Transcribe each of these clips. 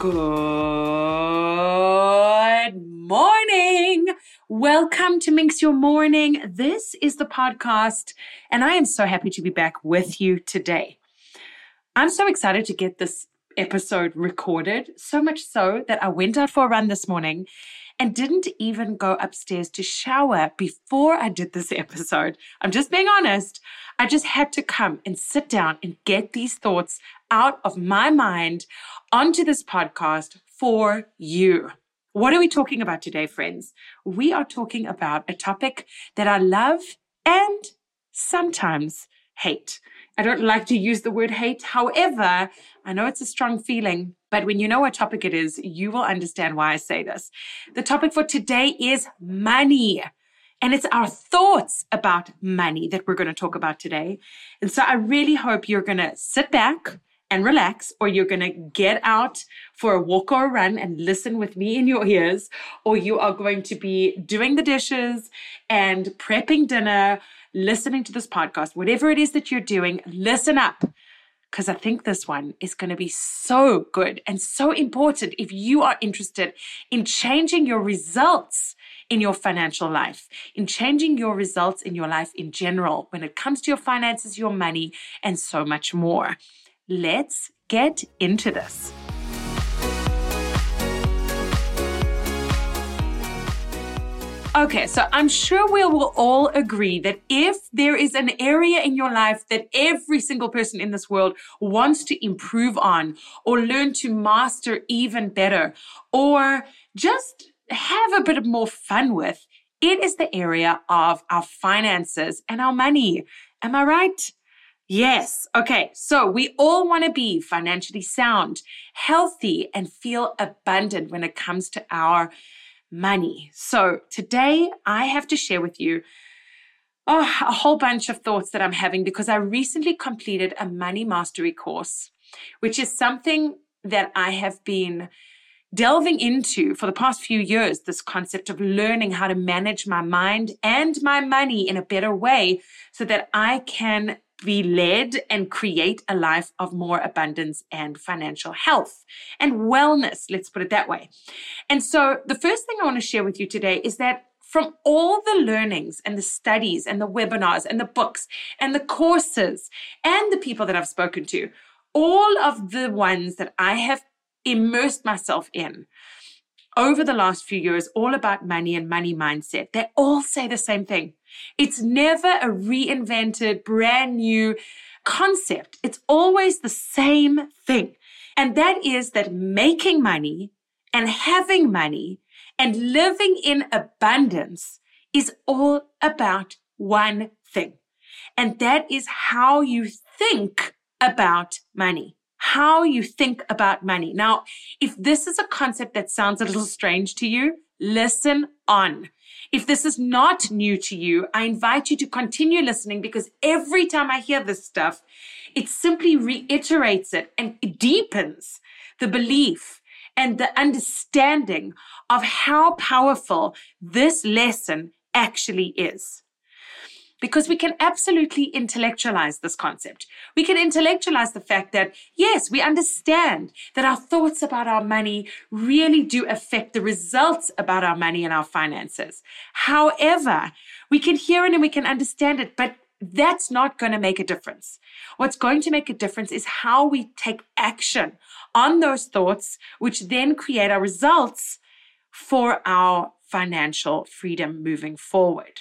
Good morning. Welcome to Minx Your Morning. This is the podcast, and I am so happy to be back with you today. I'm so excited to get this episode recorded, so much so that I went out for a run this morning and didn't even go upstairs to shower before I did this episode. I'm just being honest. I just had to come and sit down and get these thoughts out of my mind onto this podcast for you. What are we talking about today, friends? We are talking about a topic that I love and sometimes hate. I don't like to use the word hate. However, I know it's a strong feeling, but when you know what topic it is, you will understand why I say this. The topic for today is money. And it's our thoughts about money that we're going to talk about today. And so I really hope you're going to sit back and relax, or you're going to get out for a walk or a run and listen with me in your ears, or you are going to be doing the dishes and prepping dinner, listening to this podcast, whatever it is that you're doing, listen up. Because I think this one is going to be so good and so important if you are interested in changing your results in your financial life, in changing your results in your life in general, when it comes to your finances, your money, and so much more. Let's get into this. Okay, so I'm sure we will all agree that if there is an area in your life that every single person in this world wants to improve on or learn to master even better or just have a bit more fun with, it is the area of our finances and our money. Am I right? Yes. Okay. So we all want to be financially sound, healthy, and feel abundant when it comes to our money. So today I have to share with you oh, a whole bunch of thoughts that I'm having because I recently completed a money mastery course, which is something that I have been delving into for the past few years this concept of learning how to manage my mind and my money in a better way so that I can be led and create a life of more abundance and financial health and wellness. Let's put it that way. And so, the first thing I want to share with you today is that from all the learnings and the studies and the webinars and the books and the courses and the people that I've spoken to, all of the ones that I have immersed myself in over the last few years, all about money and money mindset, they all say the same thing. It's never a reinvented, brand new concept. It's always the same thing. And that is that making money and having money and living in abundance is all about one thing. And that is how you think about money. How you think about money. Now, if this is a concept that sounds a little strange to you, listen on. If this is not new to you, I invite you to continue listening because every time I hear this stuff, it simply reiterates it and it deepens the belief and the understanding of how powerful this lesson actually is because we can absolutely intellectualize this concept. We can intellectualize the fact that, yes, we understand that our thoughts about our money really do affect the results about our money and our finances. However, we can hear it and we can understand it, but that's not going to make a difference. What's going to make a difference is how we take action on those thoughts, which then create our results for our financial freedom moving forward.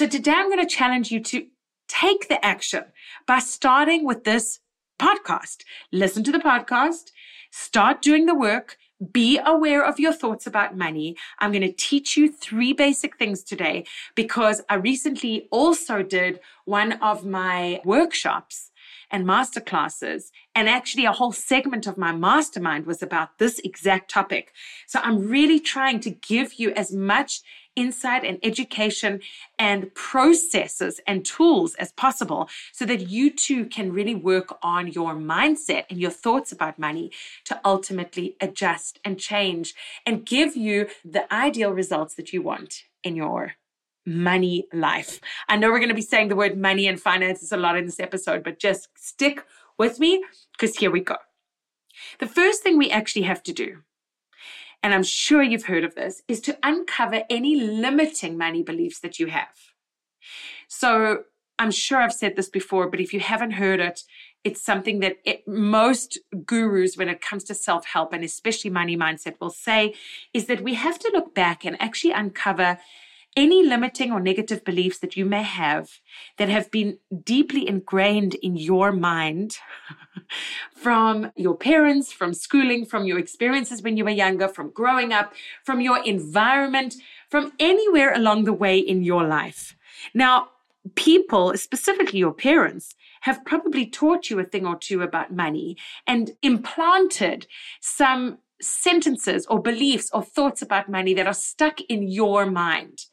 So today I'm going to challenge you to take the action by starting with this podcast. Listen to the podcast, start doing the work, be aware of your thoughts about money. I'm going to teach you three basic things today because I recently also did one of my workshops and masterclasses. And actually, a whole segment of my mastermind was about this exact topic. So I'm really trying to give you as much insight and education and processes and tools as possible so that you too can really work on your mindset and your thoughts about money to ultimately adjust and change and give you the ideal results that you want in your money life. I know we're going to be saying the word money and finances a lot in this episode, but just stick with me because here we go. The first thing we actually have to do and I'm sure you've heard of this, is to uncover any limiting money beliefs that you have. So I'm sure I've said this before, but if you haven't heard it, it's something that it, most gurus, when it comes to self help and especially money mindset, will say is that we have to look back and actually uncover any limiting or negative beliefs that you may have that have been deeply ingrained in your mind from your parents, from schooling, from your experiences when you were younger, from growing up, from your environment, from anywhere along the way in your life. Now, people, specifically your parents, have probably taught you a thing or two about money and implanted some sentences or beliefs or thoughts about money that are stuck in your mind.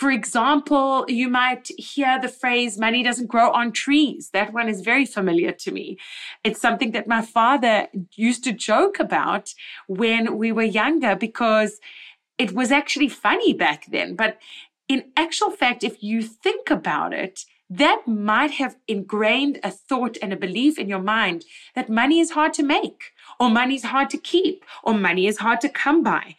For example, you might hear the phrase, money doesn't grow on trees. That one is very familiar to me. It's something that my father used to joke about when we were younger because it was actually funny back then. But in actual fact, if you think about it, that might have ingrained a thought and a belief in your mind that money is hard to make, or money is hard to keep, or money is hard to come by,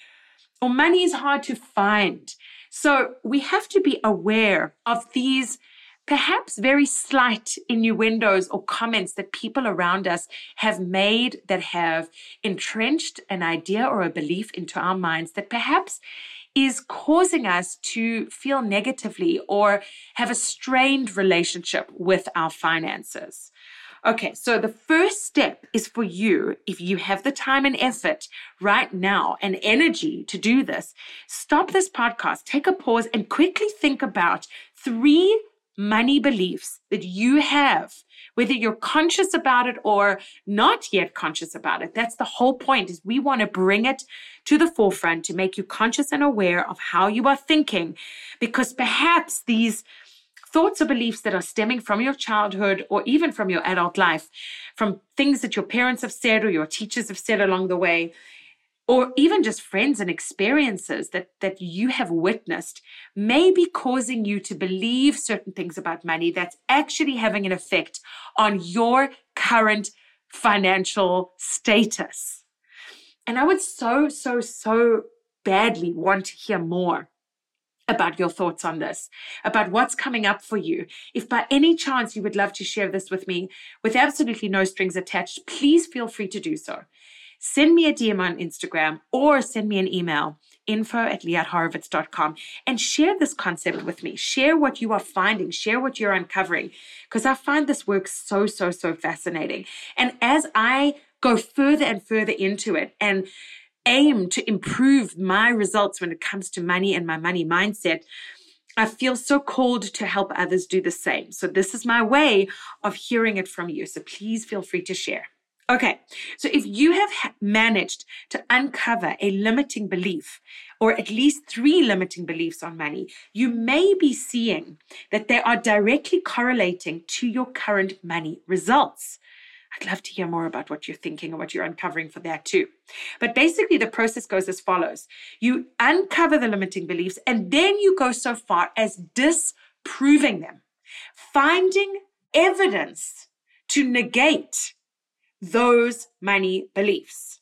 or money is hard to find. So we have to be aware of these perhaps very slight innuendos or comments that people around us have made that have entrenched an idea or a belief into our minds that perhaps is causing us to feel negatively or have a strained relationship with our finances. Okay, so the first step is for you, if you have the time and effort right now and energy to do this, stop this podcast, take a pause, and quickly think about three money beliefs that you have whether you're conscious about it or not yet conscious about it. That's the whole point is we want to bring it to the forefront to make you conscious and aware of how you are thinking because perhaps these thoughts or beliefs that are stemming from your childhood or even from your adult life, from things that your parents have said or your teachers have said along the way, or even just friends and experiences that, that you have witnessed may be causing you to believe certain things about money that's actually having an effect on your current financial status. And I would so, so, so badly want to hear more about your thoughts on this, about what's coming up for you. If by any chance you would love to share this with me with absolutely no strings attached, please feel free to do so. Send me a DM on Instagram or send me an email, info at liathorowitz.com, and share this concept with me. Share what you are finding, share what you're uncovering, because I find this work so, so, so fascinating. And as I go further and further into it and aim to improve my results when it comes to money and my money mindset, I feel so called to help others do the same. So, this is my way of hearing it from you. So, please feel free to share. Okay, so if you have managed to uncover a limiting belief, or at least three limiting beliefs on money, you may be seeing that they are directly correlating to your current money results. I'd love to hear more about what you're thinking and what you're uncovering for that too. But basically, the process goes as follows you uncover the limiting beliefs, and then you go so far as disproving them, finding evidence to negate those money beliefs.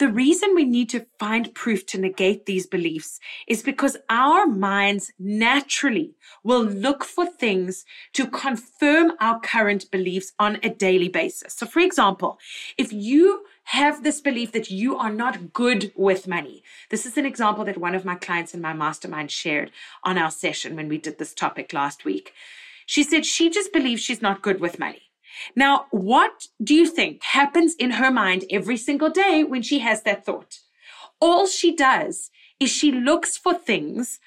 The reason we need to find proof to negate these beliefs is because our minds naturally will look for things to confirm our current beliefs on a daily basis. So, for example, if you have this belief that you are not good with money. This is an example that one of my clients in my mastermind shared on our session when we did this topic last week. She said she just believes she's not good with money. Now, what do you think happens in her mind every single day when she has that thought? All she does is she looks for things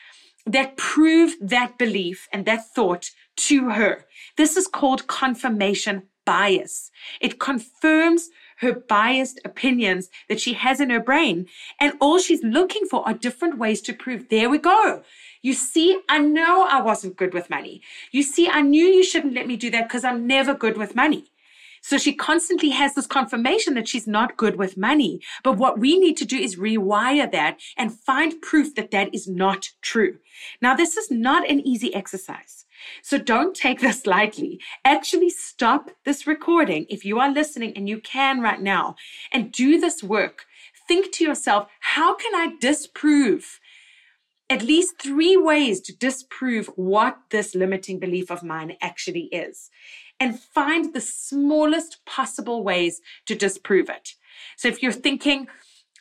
that prove that belief and that thought to her. This is called confirmation bias. It confirms her biased opinions that she has in her brain. And all she's looking for are different ways to prove, there we go. You see, I know I wasn't good with money. You see, I knew you shouldn't let me do that because I'm never good with money. So she constantly has this confirmation that she's not good with money. But what we need to do is rewire that and find proof that that is not true. Now, this is not an easy exercise. So don't take this lightly. Actually, stop this recording if you are listening and you can right now and do this work. Think to yourself, how can I disprove at least three ways to disprove what this limiting belief of mine actually is? and find the smallest possible ways to disprove it. So if you're thinking,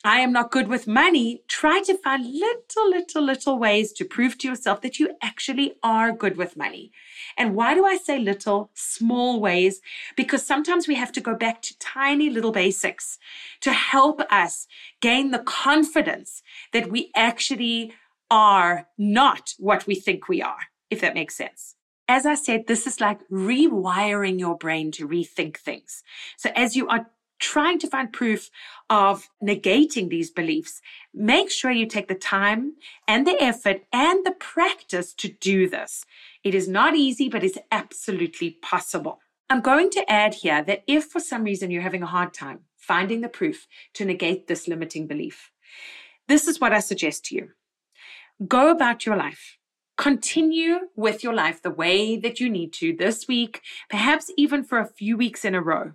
I am not good with money, try to find little, little, little ways to prove to yourself that you actually are good with money. And why do I say little, small ways? Because sometimes we have to go back to tiny little basics to help us gain the confidence that we actually are not what we think we are, if that makes sense as I said, this is like rewiring your brain to rethink things. So as you are trying to find proof of negating these beliefs, make sure you take the time and the effort and the practice to do this. It is not easy, but it's absolutely possible. I'm going to add here that if for some reason you're having a hard time finding the proof to negate this limiting belief, this is what I suggest to you. Go about your life Continue with your life the way that you need to this week, perhaps even for a few weeks in a row.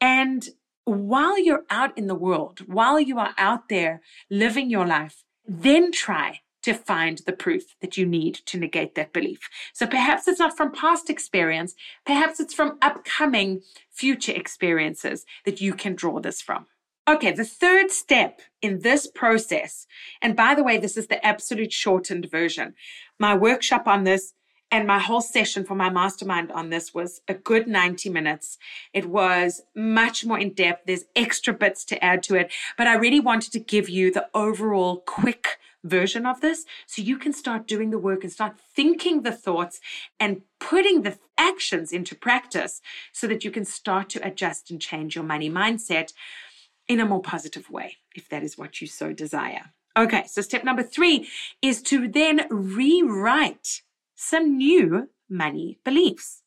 And while you're out in the world, while you are out there living your life, then try to find the proof that you need to negate that belief. So perhaps it's not from past experience, perhaps it's from upcoming future experiences that you can draw this from. Okay, the third step in this process, and by the way, this is the absolute shortened version. My workshop on this and my whole session for my mastermind on this was a good 90 minutes. It was much more in depth. There's extra bits to add to it, but I really wanted to give you the overall quick version of this so you can start doing the work and start thinking the thoughts and putting the actions into practice so that you can start to adjust and change your money mindset in a more positive way, if that is what you so desire. Okay, so step number three is to then rewrite some new money beliefs.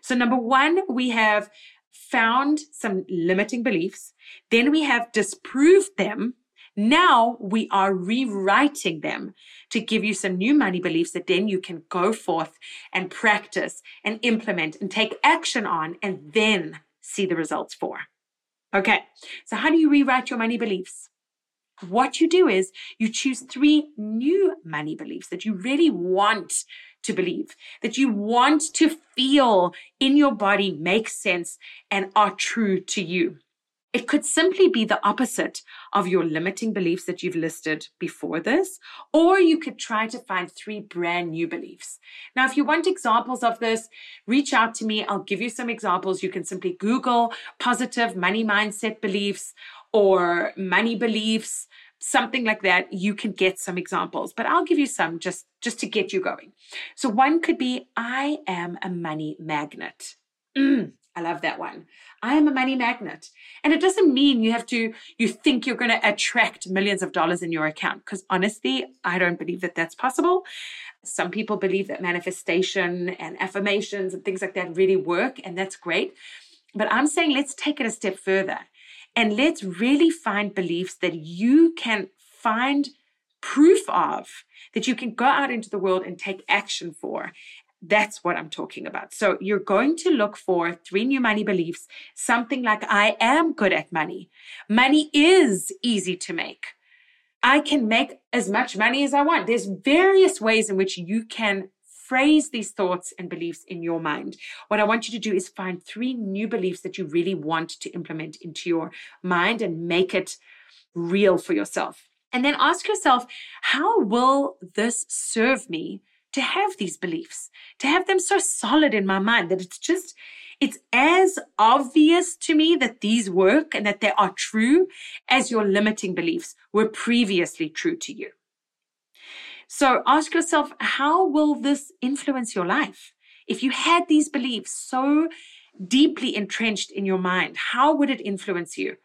So, number one, we have found some limiting beliefs, then we have disproved them. Now we are rewriting them to give you some new money beliefs that then you can go forth and practice and implement and take action on and then see the results for. Okay, so how do you rewrite your money beliefs? What you do is you choose three new money beliefs that you really want to believe, that you want to feel in your body make sense and are true to you. It could simply be the opposite of your limiting beliefs that you've listed before this, or you could try to find three brand new beliefs. Now, if you want examples of this, reach out to me. I'll give you some examples. You can simply Google positive money mindset beliefs or money beliefs something like that you can get some examples but i'll give you some just just to get you going so one could be i am a money magnet mm, I love that one. I am a money magnet. And it doesn't mean you have to, you think you're going to attract millions of dollars in your account. Because honestly, I don't believe that that's possible. Some people believe that manifestation and affirmations and things like that really work, and that's great. But I'm saying let's take it a step further and let's really find beliefs that you can find proof of, that you can go out into the world and take action for. That's what I'm talking about. So you're going to look for three new money beliefs, something like I am good at money. Money is easy to make. I can make as much money as I want. There's various ways in which you can phrase these thoughts and beliefs in your mind. What I want you to do is find three new beliefs that you really want to implement into your mind and make it real for yourself. And then ask yourself, how will this serve me to have these beliefs, to have them so solid in my mind that it's just, it's as obvious to me that these work and that they are true as your limiting beliefs were previously true to you. So ask yourself, how will this influence your life? if you had these beliefs so deeply entrenched in your mind, how would it influence you?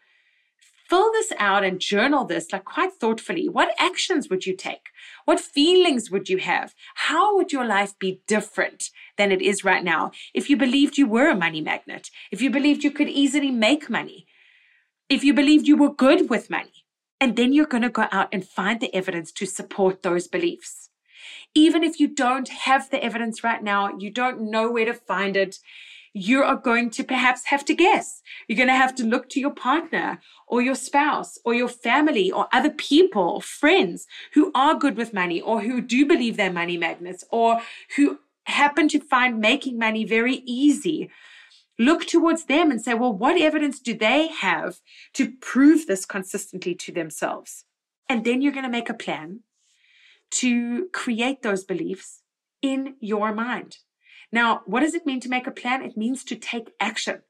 Fill this out and journal this like quite thoughtfully. What actions would you take? What feelings would you have? How would your life be different than it is right now if you believed you were a money magnet? If you believed you could easily make money? If you believed you were good with money? And then you're going to go out and find the evidence to support those beliefs. Even if you don't have the evidence right now, you don't know where to find it, you are going to perhaps have to guess. You're going to have to look to your partner or your spouse or your family or other people or friends who are good with money or who do believe they're money magnets or who happen to find making money very easy. Look towards them and say, well, what evidence do they have to prove this consistently to themselves? And then you're going to make a plan to create those beliefs in your mind. Now, what does it mean to make a plan? It means to take action.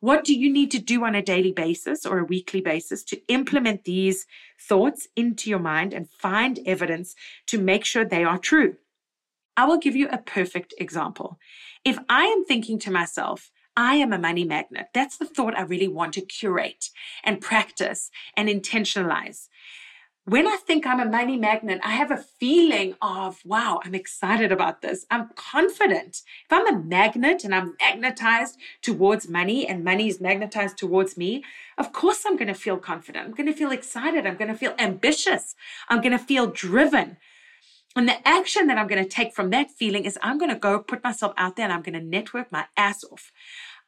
What do you need to do on a daily basis or a weekly basis to implement these thoughts into your mind and find evidence to make sure they are true? I will give you a perfect example. If I am thinking to myself, I am a money magnet, that's the thought I really want to curate and practice and intentionalize when I think I'm a money magnet, I have a feeling of, wow, I'm excited about this. I'm confident. If I'm a magnet and I'm magnetized towards money and money is magnetized towards me, of course I'm going to feel confident. I'm going to feel excited. I'm going to feel ambitious. I'm going to feel driven. And the action that I'm going to take from that feeling is I'm going to go put myself out there and I'm going to network my ass off.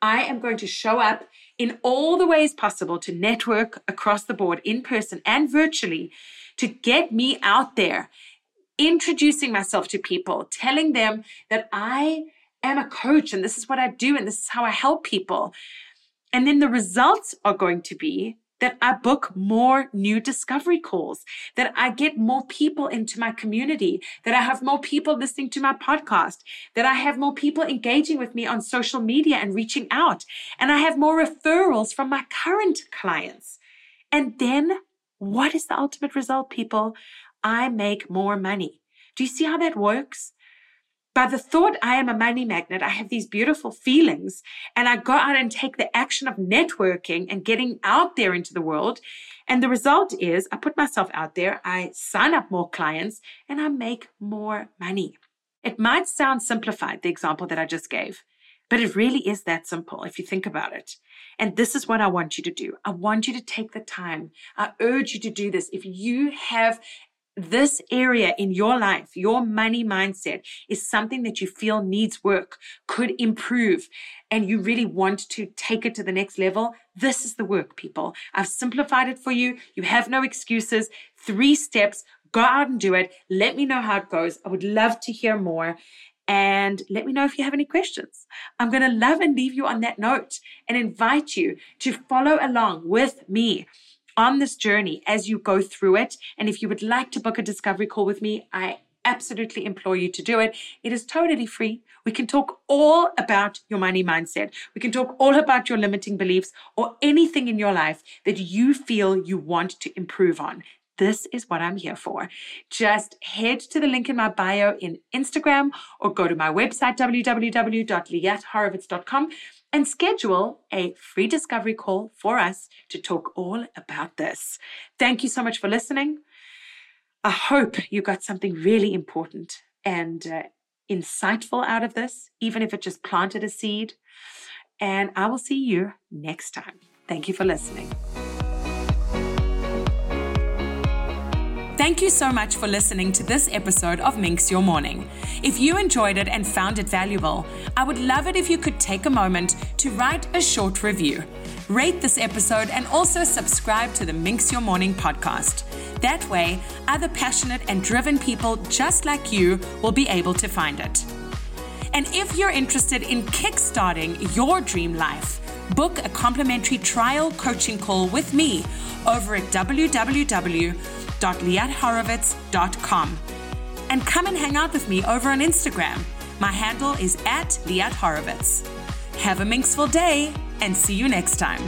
I am going to show up in all the ways possible to network across the board, in person and virtually, to get me out there, introducing myself to people, telling them that I am a coach and this is what I do and this is how I help people. And then the results are going to be that I book more new discovery calls, that I get more people into my community, that I have more people listening to my podcast, that I have more people engaging with me on social media and reaching out, and I have more referrals from my current clients. And then what is the ultimate result, people? I make more money. Do you see how that works? By the thought I am a money magnet, I have these beautiful feelings and I go out and take the action of networking and getting out there into the world. And the result is I put myself out there, I sign up more clients and I make more money. It might sound simplified, the example that I just gave, but it really is that simple if you think about it. And this is what I want you to do. I want you to take the time. I urge you to do this. If you have this area in your life, your money mindset is something that you feel needs work, could improve, and you really want to take it to the next level, this is the work, people. I've simplified it for you. You have no excuses. Three steps. Go out and do it. Let me know how it goes. I would love to hear more. And let me know if you have any questions. I'm going to love and leave you on that note and invite you to follow along with me on this journey as you go through it. And if you would like to book a discovery call with me, I absolutely implore you to do it. It is totally free. We can talk all about your money mindset. We can talk all about your limiting beliefs or anything in your life that you feel you want to improve on. This is what I'm here for. Just head to the link in my bio in Instagram or go to my website, www.liathorowitz.com and schedule a free discovery call for us to talk all about this. Thank you so much for listening. I hope you got something really important and uh, insightful out of this, even if it just planted a seed. And I will see you next time. Thank you for listening. Thank you so much for listening to this episode of Minx Your Morning. If you enjoyed it and found it valuable, I would love it if you could take a moment to write a short review. Rate this episode and also subscribe to the Minx Your Morning podcast. That way, other passionate and driven people just like you will be able to find it. And if you're interested in kickstarting your dream life, book a complimentary trial coaching call with me over at www www.liathorowitz.com. And come and hang out with me over on Instagram. My handle is at Liat Horowitz. Have a minxful day and see you next time.